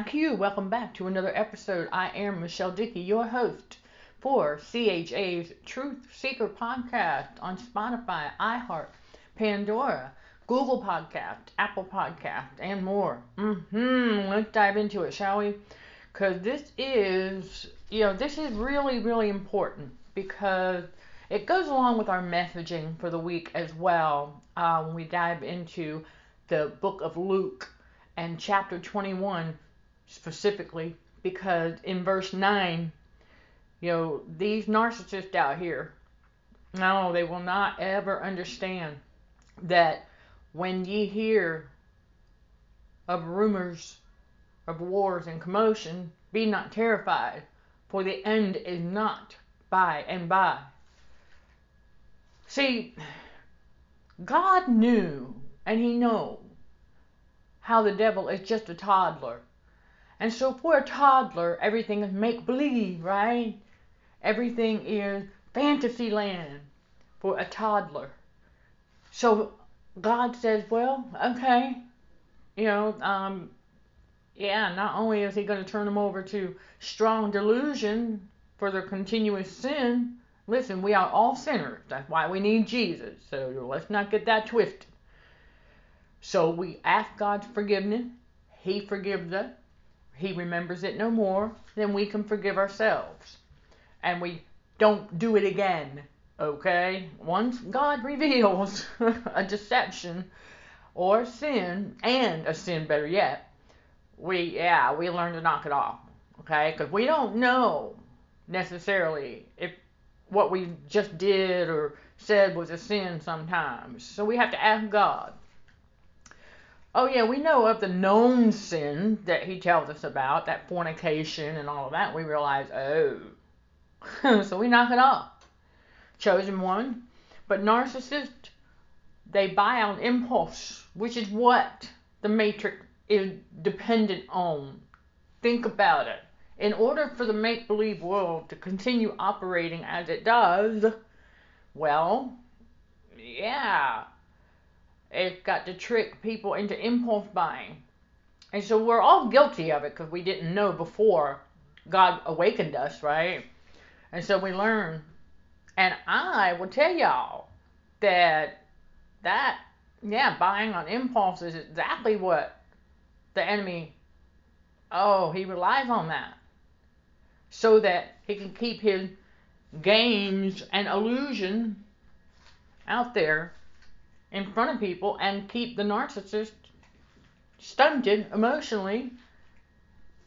My cue. Welcome back to another episode. I am Michelle Dickey, your host for CHA's Truth Seeker podcast on Spotify, iHeart, Pandora, Google Podcast, Apple Podcast, and more. hmm Let's dive into it, shall we? Because this is, you know, this is really, really important because it goes along with our messaging for the week as well uh, when we dive into the book of Luke and chapter 21 specifically because in verse 9 you know these narcissists out here no they will not ever understand that when ye hear of rumors of wars and commotion be not terrified for the end is not by and by see god knew and he knows how the devil is just a toddler. And so for a toddler, everything is make believe, right? Everything is fantasy land for a toddler. So God says, well, okay, you know, um, yeah, not only is he going to turn them over to strong delusion for their continuous sin, listen, we are all sinners. That's why we need Jesus. So let's not get that twisted. So we ask God's forgiveness. He forgives us. He remembers it no more. Then we can forgive ourselves. And we don't do it again. Okay? Once God reveals a deception or sin, and a sin better yet, we, yeah, we learn to knock it off. Okay? Because we don't know necessarily if what we just did or said was a sin sometimes. So we have to ask God Oh, yeah, we know of the known sin that he tells us about, that fornication and all of that. We realize, oh, so we knock it off. Chosen one. But narcissists, they buy on impulse, which is what the matrix is dependent on. Think about it. In order for the make believe world to continue operating as it does, well, yeah, it's got to trick people into impulse buying. And so we're all guilty of it because we didn't know before God awakened us, right? And so we learn. And I will tell y'all that that yeah, buying on impulse is exactly what the enemy oh, he relies on that. So that he can keep his games and illusion out there in front of people and keep the narcissist stunted emotionally,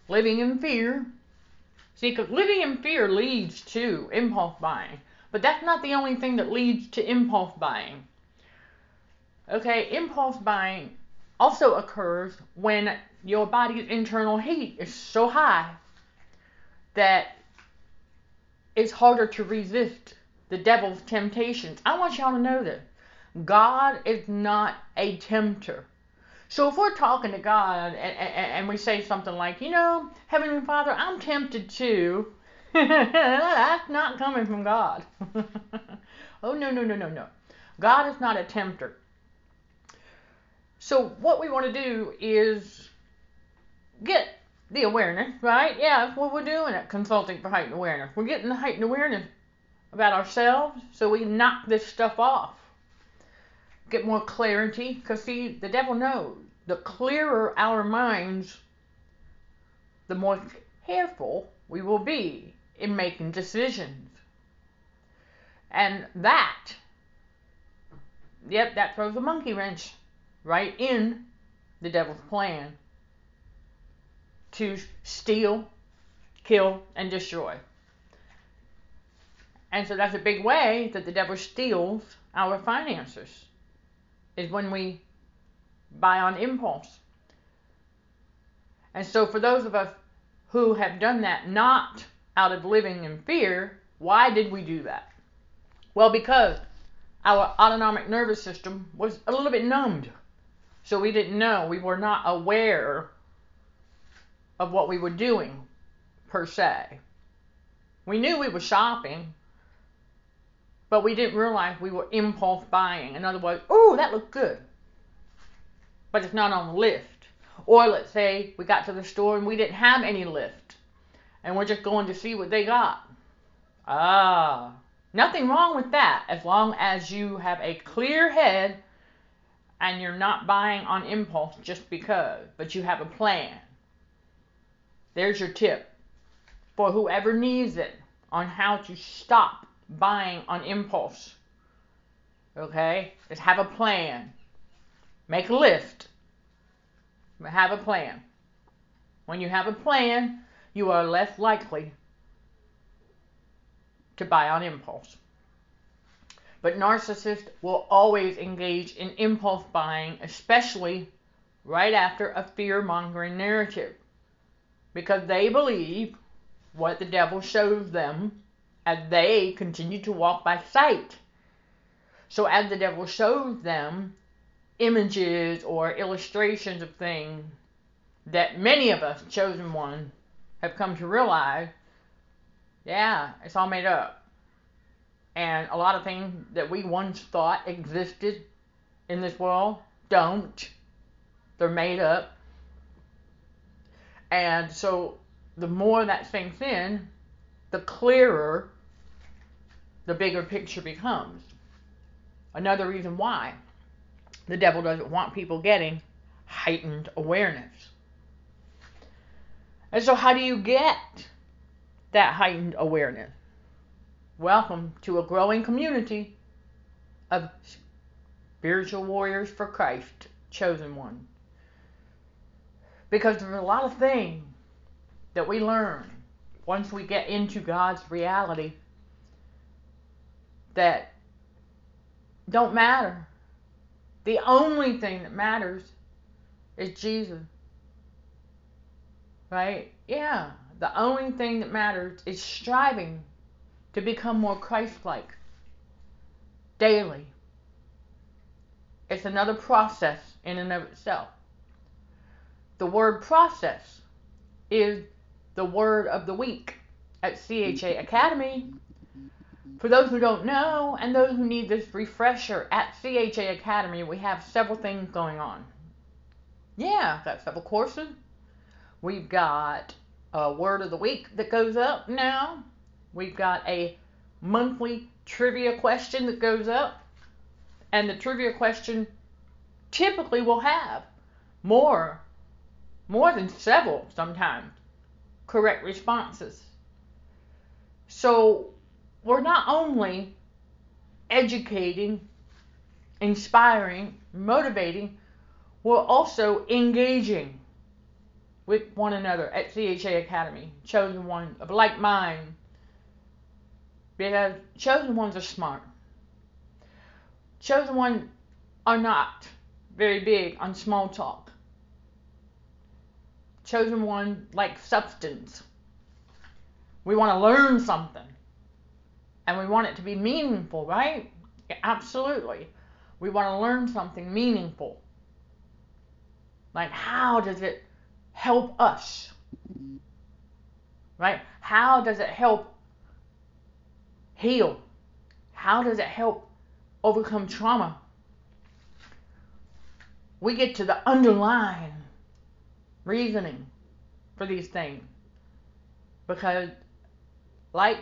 living in fear. See, because living in fear leads to impulse buying. But that's not the only thing that leads to impulse buying. Okay, impulse buying also occurs when your body's internal heat is so high that it's harder to resist the devil's temptations. I want y'all to know this. God is not a tempter. So if we're talking to God and, and, and we say something like, you know, Heavenly Father, I'm tempted to, that's not coming from God. oh, no, no, no, no, no. God is not a tempter. So what we want to do is get the awareness, right? Yeah, that's what we're doing at Consulting for Heightened Awareness. We're getting the heightened awareness about ourselves so we knock this stuff off get more clarity. Because, see, the devil knows the clearer our minds, the more careful we will be in making decisions. And that, yep, that throws a monkey wrench right in the devil's plan to steal, kill, and destroy. And so that's a big way that the devil steals our finances is when we buy on impulse. And so, for those of us who have done that not out of living in fear, why did we do that? Well, because our autonomic nervous system was a little bit numbed. So we didn't know. We were not aware of what we were doing, per se. We knew we were shopping, but we didn't realize we were impulse buying. In other words, oh, that looked good. But it's not on the list. Or let's say we got to the store and we didn't have any lift and we're just going to see what they got. Ah, nothing wrong with that as long as you have a clear head and you're not buying on impulse just because, but you have a plan. There's your tip for whoever needs it on how to stop buying on impulse. Okay? Just have a plan. Make a list. Have a plan. When you have a plan, you are less likely to buy on impulse. But narcissists will always engage in impulse buying, especially right after a fear mongering narrative, because they believe what the devil shows them as they continue to walk by sight. So, as the devil shows them images or illustrations of things that many of us, chosen one, have come to realize, yeah, it's all made up. And a lot of things that we once thought existed in this world don't. They're made up. And so the more that sinks in, the clearer the bigger picture becomes. Another reason why the devil doesn't want people getting heightened awareness. And so, how do you get that heightened awareness? Welcome to a growing community of spiritual warriors for Christ, chosen one. Because there's a lot of things that we learn once we get into God's reality that don't matter. The only thing that matters is Jesus. Right? Yeah. The only thing that matters is striving to become more Christ like daily. It's another process in and of itself. The word process is the word of the week at CHA Academy. For those who don't know and those who need this refresher, at CHA Academy we have several things going on. Yeah, got several courses. We've got a word of the week that goes up now. We've got a monthly trivia question that goes up. And the trivia question typically will have more, more than several sometimes correct responses. So we're not only educating, inspiring, motivating, we're also engaging with one another at CHA Academy, chosen one of like mind. Because chosen ones are smart. Chosen ones are not very big on small talk chosen one like substance. We want to learn something. And we want it to be meaningful, right? Yeah, absolutely. We want to learn something meaningful. Like, how does it help us? Right? How does it help heal? How does it help overcome trauma? We get to the underlying reasoning for these things. Because, like,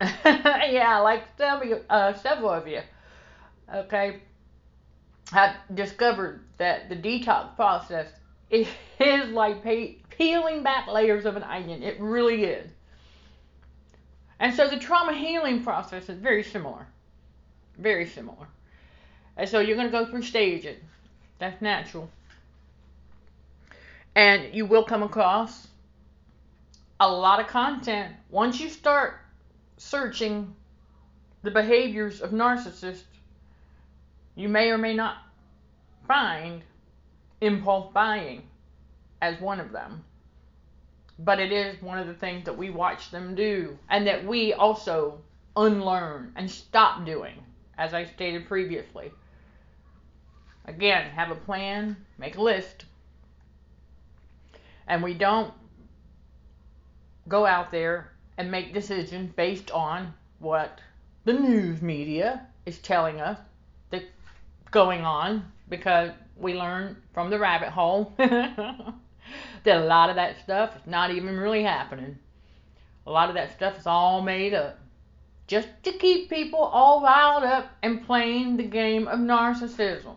yeah, like several, uh, several of you, okay, have discovered that the detox process is like peeling back layers of an onion. It really is. And so the trauma healing process is very similar. Very similar. And so you're going to go through stages. That's natural. And you will come across a lot of content. Once you start searching the behaviors of narcissists, you may or may not find impulse buying as one of them. But it is one of the things that we watch them do and that we also unlearn and stop doing, as I stated previously. Again, have a plan, make a list, and we don't go out there and make decisions based on what the news media is telling us that's going on because we learn from the rabbit hole that a lot of that stuff is not even really happening. A lot of that stuff is all made up just to keep people all riled up and playing the game of narcissism.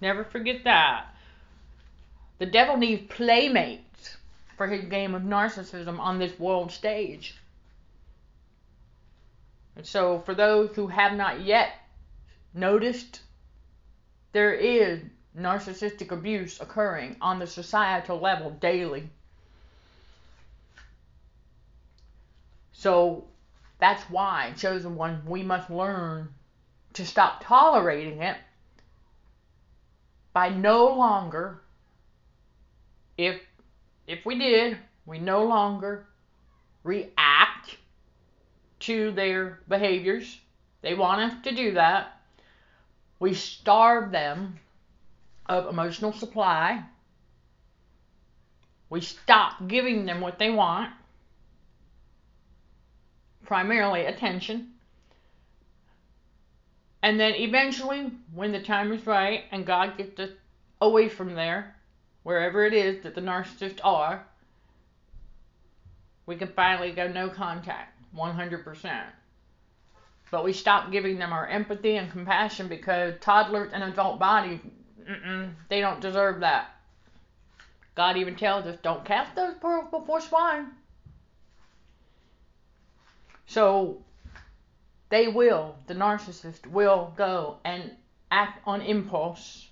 Never forget that. The devil needs playmates for his game of narcissism on this world stage. And so, for those who have not yet noticed, there is narcissistic abuse occurring on the societal level daily. So, that's why, chosen one, we must learn to stop tolerating it by no longer if if we did, we no longer react to their behaviors. They want us to do that. We starve them of emotional supply. We stop giving them what they want primarily attention. And then eventually, when the time is right and God gets us away from there, wherever it is that the narcissists are, we can finally go no contact, 100%. But we stop giving them our empathy and compassion because toddlers and adult bodies, they don't deserve that. God even tells us, don't cast those pearls before swine. So they will, the narcissist will go and act on impulse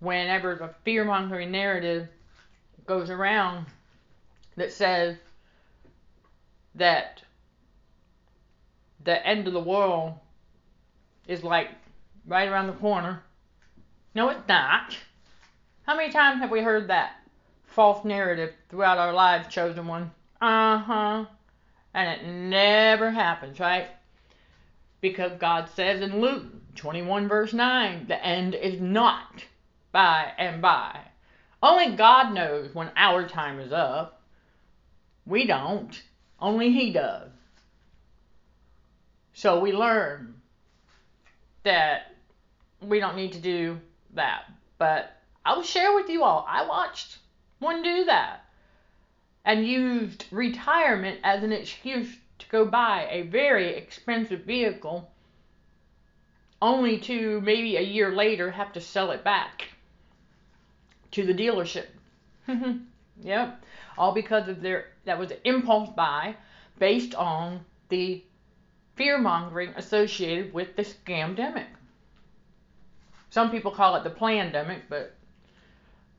whenever the fear mongering narrative goes around that says that the end of the world is like right around the corner. No, it's not. How many times have we heard that false narrative throughout our lives, chosen one? Uh huh. And it never happens, right? Because God says in Luke 21, verse 9, the end is not by and by. Only God knows when our time is up. We don't. Only He does. So we learn that we don't need to do that. But I'll share with you all. I watched one do that and used retirement as an excuse to go buy a very expensive vehicle only to maybe a year later have to sell it back to the dealership. yep. All because of their that was an impulse buy based on the fear mongering associated with the scamdemic. Some people call it the plandemic, but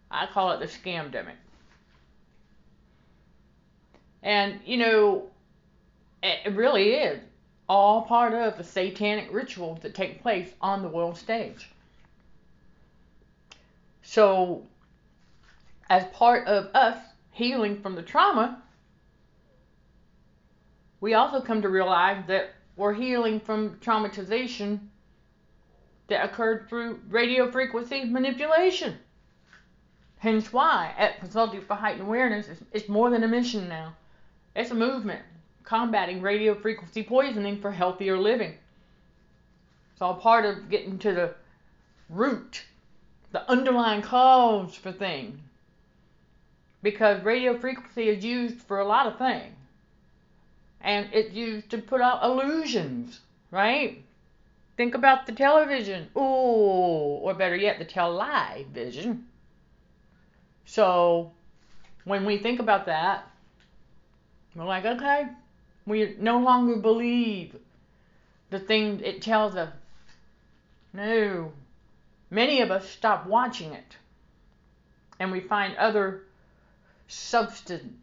I call it the scamdemic. And, you know, it really is all part of the satanic rituals that take place on the world stage. So, as part of us healing from the trauma, we also come to realize that we're healing from traumatization that occurred through radio frequency manipulation. Hence why at Consulting for Heightened Awareness, it's, it's more than a mission now. It's a movement combating radio frequency poisoning for healthier living. It's all part of getting to the root, the underlying cause for things. Because radio frequency is used for a lot of things. And it's used to put out illusions, right? Think about the television. Ooh, or better yet, the television. So, when we think about that, we're like, okay, we no longer believe the thing it tells us. No. Many of us stop watching it and we find other substance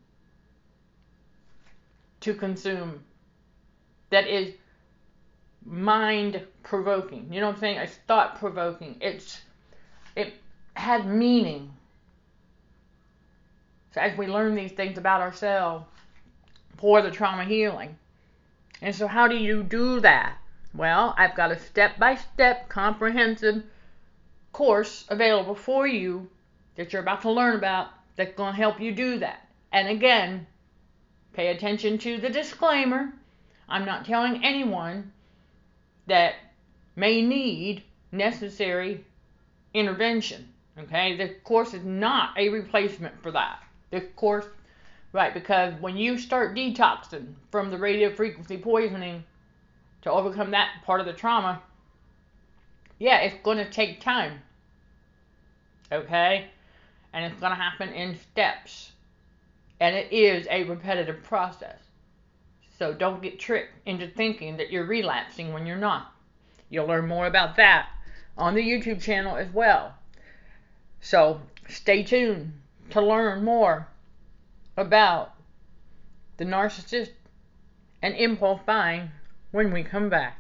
to consume that is mind provoking. You know what I'm saying? It's thought provoking. It's it had meaning. So as we learn these things about ourselves, for the trauma healing. And so, how do you do that? Well, I've got a step by step comprehensive course available for you that you're about to learn about that's going to help you do that. And again, pay attention to the disclaimer. I'm not telling anyone that may need necessary intervention. Okay, the course is not a replacement for that. This course, right, because when you start detoxing from the radio frequency poisoning to overcome that part of the trauma, yeah, it's going to take time. Okay? And it's going to happen in steps. And it is a repetitive process. So don't get tricked into thinking that you're relapsing when you're not. You'll learn more about that on the YouTube channel as well. So stay tuned to learn more about the narcissist and impulse buying when we come back.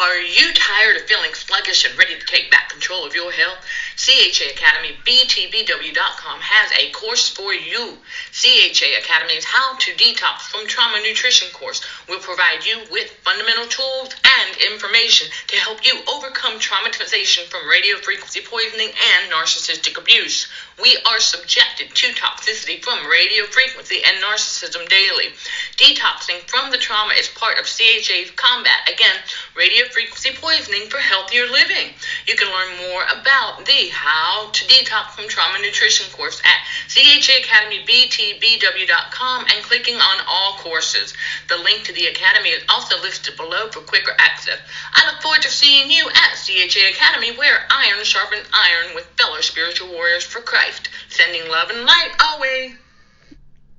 Are you tired of feeling sluggish and ready to take back control of your health? CHA Academy, BTBW.com has a course for you. CHA Academy's How to Detox from Trauma Nutrition course will provide you with fundamental tools and information to help you overcome traumatization from radio frequency poisoning and narcissistic abuse. We are subjected to toxicity from radio frequency and narcissism daily. Detoxing from the trauma is part of CHA's combat against radio frequency poisoning for healthier living. You can learn more about the How to Detox from Trauma Nutrition course at CHAAcademyBTBW.com and clicking on all courses. The link to the Academy is also listed below for quicker access. I look forward to seeing you at CHA Academy where iron sharpens iron with fellow spiritual warriors for Christ. Sending love and light always.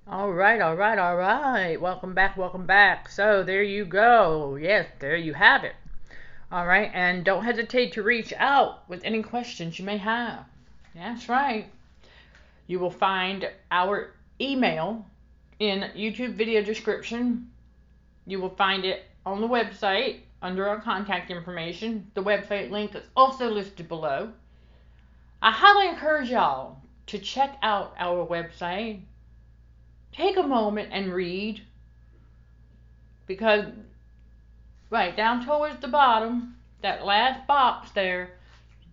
All right, all right, all right. Welcome back, welcome back. So there you go. Yes, there you have it. All right, and don't hesitate to reach out with any questions you may have. That's right. You will find our email in YouTube video description. You will find it on the website under our contact information. The website link is also listed below. I highly encourage y'all to check out our website. Take a moment and read because right down towards the bottom, that last box there,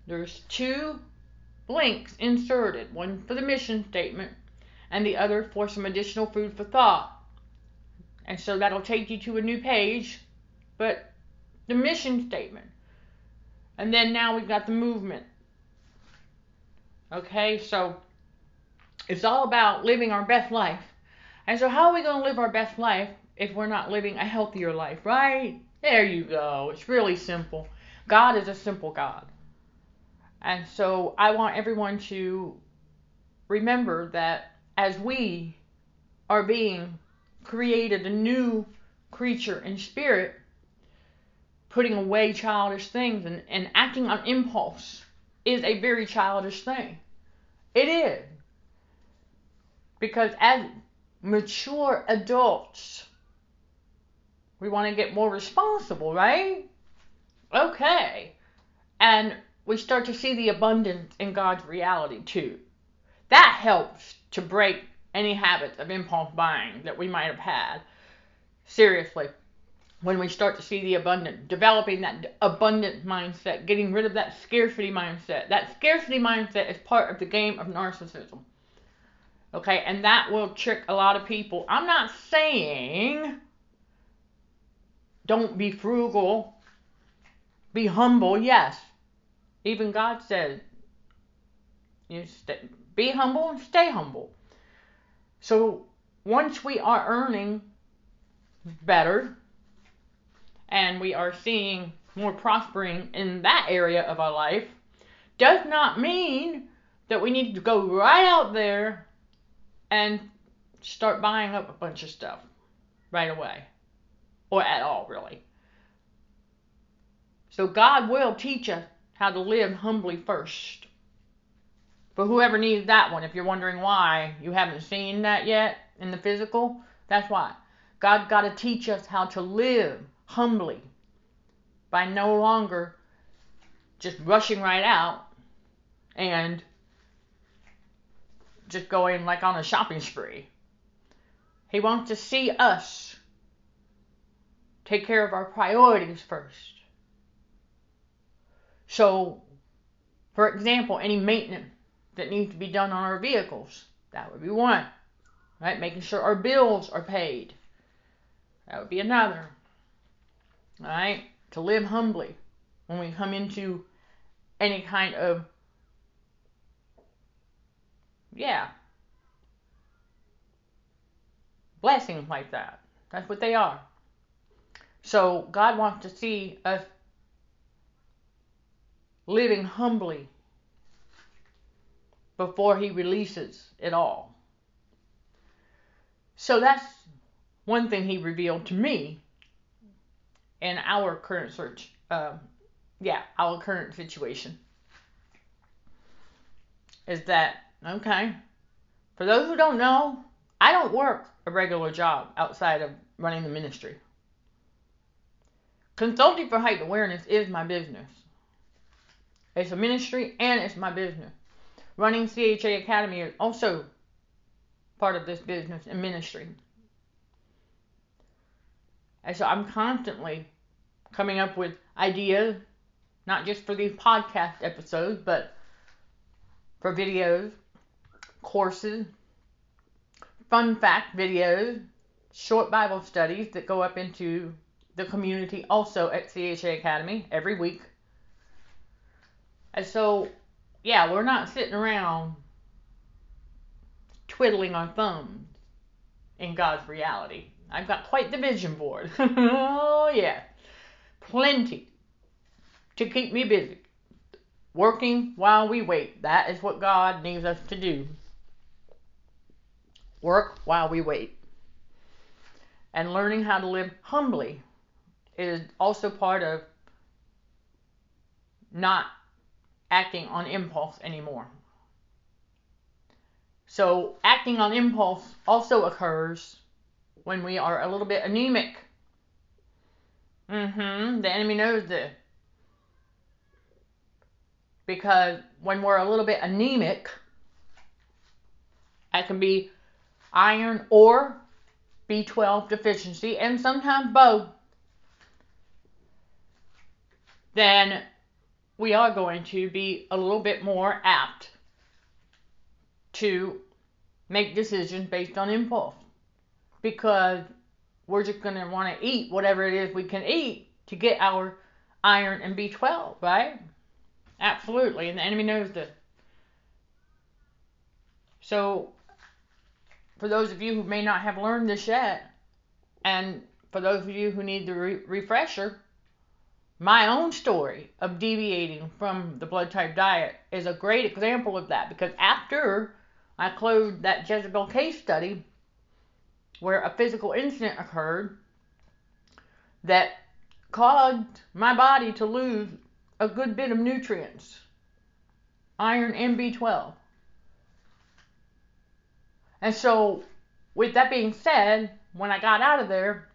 there's two links inserted one for the mission statement and the other for some additional food for thought. And so that'll take you to a new page, but the mission statement. And then now we've got the movement. Okay, so it's all about living our best life. And so, how are we going to live our best life if we're not living a healthier life, right? There you go. It's really simple. God is a simple God. And so, I want everyone to remember that as we are being created a new creature in spirit, putting away childish things and, and acting on impulse is a very childish thing. It is. Because as mature adults, we want to get more responsible, right? Okay. And we start to see the abundance in God's reality too. That helps to break any habits of impulse buying that we might have had. Seriously when we start to see the abundant, developing that abundant mindset, getting rid of that scarcity mindset. That scarcity mindset is part of the game of narcissism. Okay, and that will trick a lot of people. I'm not saying don't be frugal, be humble, yes. Even God said, you stay, be humble and stay humble. So once we are earning better, and we are seeing more prospering in that area of our life, does not mean that we need to go right out there and start buying up a bunch of stuff right away or at all, really. So God will teach us how to live humbly first. For whoever needs that one, if you're wondering why you haven't seen that yet in the physical, that's why. God's got to teach us how to live humbly by no longer just rushing right out and just going like on a shopping spree. He wants to see us take care of our priorities first. So, for example, any maintenance that needs to be done on our vehicles, that would be one. Right? Making sure our bills are paid. That would be another. All right? To live humbly. when we come into any kind of yeah blessings like that. That's what they are. So God wants to see us living humbly before he releases it all. So that's one thing he revealed to me in our current search. Um, yeah, our current situation is that okay? For those who don't know, I don't work a regular job outside of running the ministry. Consulting for heightened awareness is my business. It's a ministry and it's my business. Running CHA Academy is also part of this business and ministry. And so I'm constantly coming up with ideas, not just for these podcast episodes, but for videos, courses, fun fact videos, short Bible studies that go up into the community also at CHA Academy every week. And so, yeah, we're not sitting around twiddling our thumbs in God's reality. I've got quite the vision board. oh, yeah. Plenty to keep me busy. Working while we wait. That is what God needs us to do. Work while we wait. And learning how to live humbly is also part of not acting on impulse anymore. So, acting on impulse also occurs when we are a little bit anemic. Mm-hmm. The enemy knows this. Because when we're a little bit anemic, that can be iron or B12 deficiency, and sometimes both, then we are going to be a little bit more apt to make decisions based on impulse because we're just going to want to eat whatever it is we can eat to get our iron and B12, right? Absolutely. And the enemy knows this. So, for those of you who may not have learned this yet, and for those of you who need the re- refresher, my own story of deviating from the blood type diet is a great example of that because after I closed that Jezebel case study, where a physical incident occurred that caused my body to lose a good bit of nutrients iron and B12. And so, with that being said, when I got out of there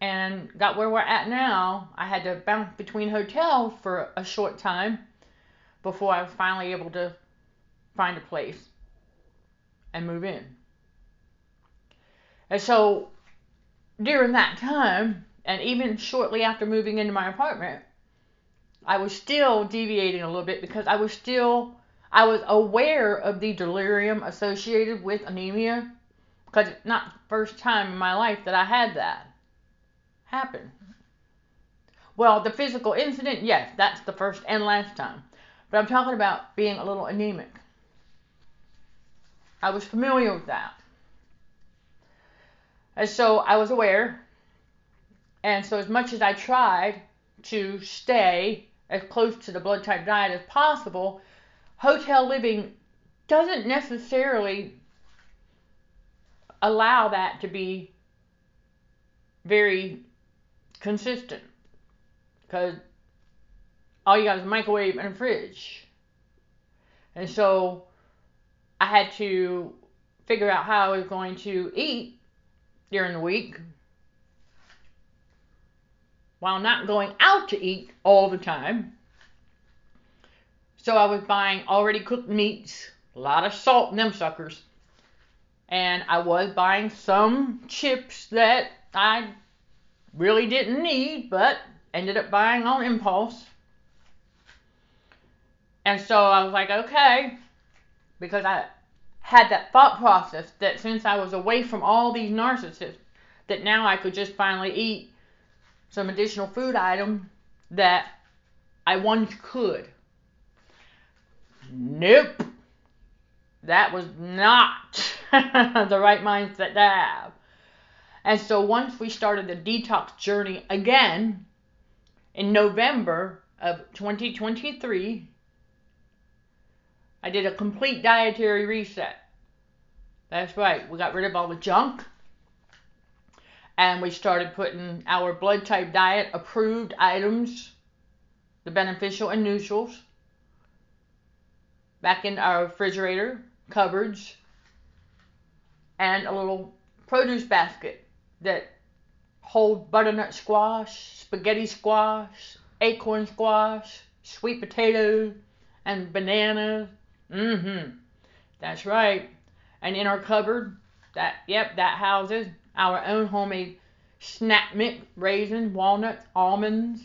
and got where we're at now, I had to bounce between hotels for a short time before I was finally able to find a place and move in. And so during that time, and even shortly after moving into my apartment, I was still deviating a little bit because I was still I was aware of the delirium associated with anemia because it's not the first time in my life that I had that happen. Well, the physical incident, yes, that's the first and last time. But I'm talking about being a little anemic. I was familiar with that. And so I was aware. And so, as much as I tried to stay as close to the blood type diet as possible, hotel living doesn't necessarily allow that to be very consistent because all you got is a microwave and a fridge. And so I had to figure out how I was going to eat during the week while not going out to eat all the time. So I was buying already cooked meats, a lot of salt in them suckers. And I was buying some chips that I really didn't need, but ended up buying on impulse. And so I was like, okay, because I had that thought process that since I was away from all these narcissists, that now I could just finally eat some additional food item that I once could. Nope. That was not the right mindset to have. And so once we started the detox journey again in November of 2023, I did a complete dietary reset. That's right, we got rid of all the junk and we started putting our blood type diet approved items, the beneficial and neutrals, back in our refrigerator cupboards and a little produce basket that hold butternut squash, spaghetti squash, acorn squash, sweet potatoes, and bananas. Mm-hmm. That's right. And in our cupboard, that yep, that houses our own homemade snap mix, raisins, walnuts, almonds,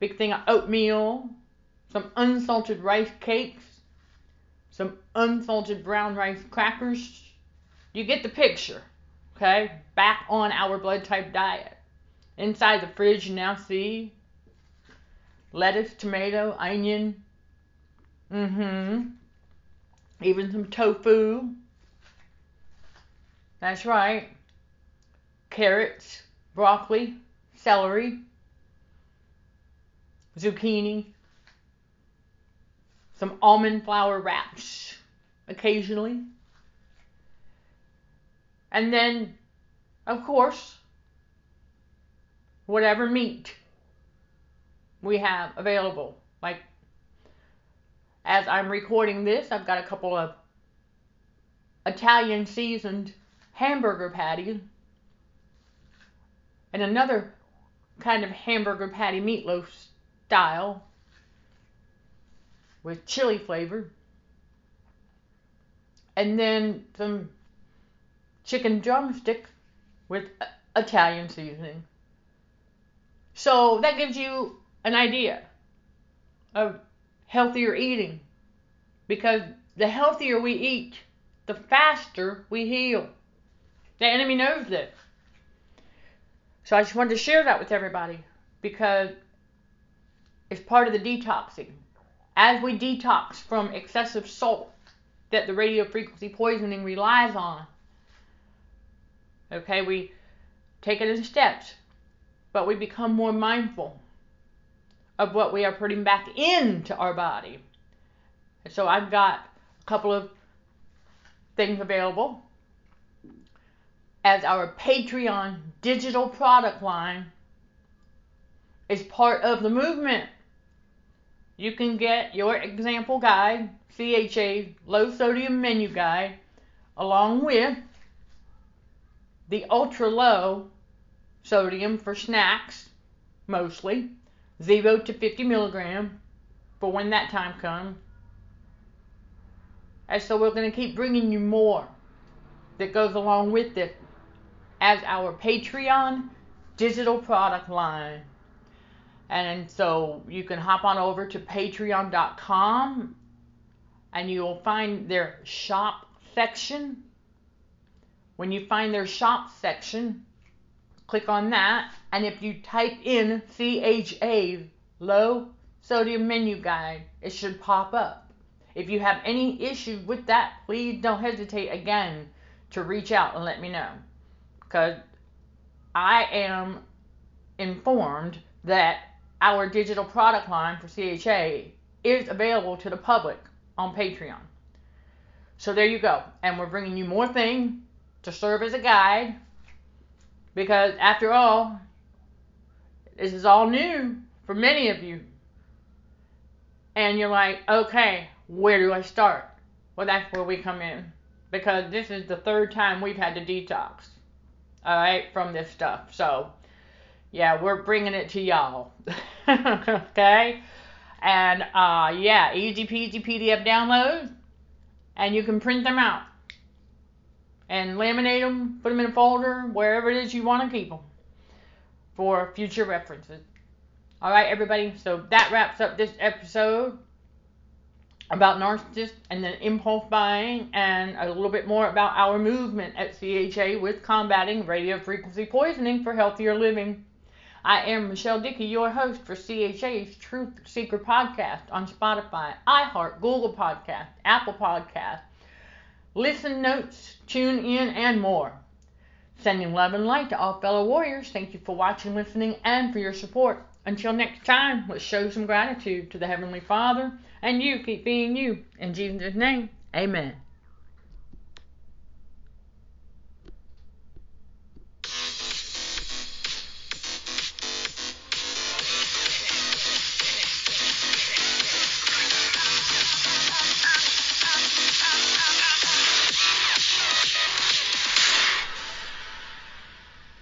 big thing of oatmeal, some unsalted rice cakes, some unsalted brown rice crackers. You get the picture, okay? Back on our blood type diet. Inside the fridge, you now see lettuce, tomato, onion, mm-hmm, even some tofu. That's right. Carrots, broccoli, celery, zucchini, some almond flour wraps occasionally. And then, of course, whatever meat we have available. Like, as I'm recording this, I've got a couple of Italian seasoned hamburger patties and another kind of hamburger patty meatloaf style with chili flavor, and then some chicken drumstick with Italian seasoning. So that gives you an idea of healthier eating because the healthier we eat, the faster we heal. The enemy knows this. So I just wanted to share that with everybody because it's part of the detoxing. As we detox from excessive salt that the radio frequency poisoning relies on, okay, we take it in steps, but we become more mindful of what we are putting back into our body. So I've got a couple of things available as our Patreon digital product line is part of the movement. You can get your example guide, CHA low sodium menu guide, along with the ultra low sodium for snacks, mostly, 0 to 50 milligram for when that time comes. And so we're going to keep bringing you more that goes along with it as our Patreon digital product line. And so you can hop on over to patreon.com and you'll find their shop section. When you find their shop section, click on that. And if you type in CHA low sodium menu guide, it should pop up. If you have any issues with that, please don't hesitate again to reach out and let me know because I am informed that our digital product line for CHA is available to the public on Patreon. So there you go. And we're bringing you more things to serve as a guide because, after all, this is all new for many of you. And you're like, okay, where do I start? Well, that's where we come in because this is the third time we've had to detox all right, from this stuff. So, yeah, we're bringing it to y'all. okay? And, uh, yeah, easy peasy PDF downloads, and you can print them out and laminate them, put them in a folder, wherever it is you want to keep them for future references. All right, everybody. So that wraps up this episode about narcissists and then impulse buying and a little bit more about our movement at CHA with combating radio frequency poisoning for healthier living. I am Michelle Dickey, your host for CHA's Truth Seeker podcast on Spotify, iHeart, Google Podcast, Apple Podcast, Listen Notes, Tune In, and more. Sending love and light to all fellow warriors. Thank you for watching, listening, and for your support. Until next time, let's show some gratitude to the Heavenly Father, and you keep being you. In Jesus' name, amen.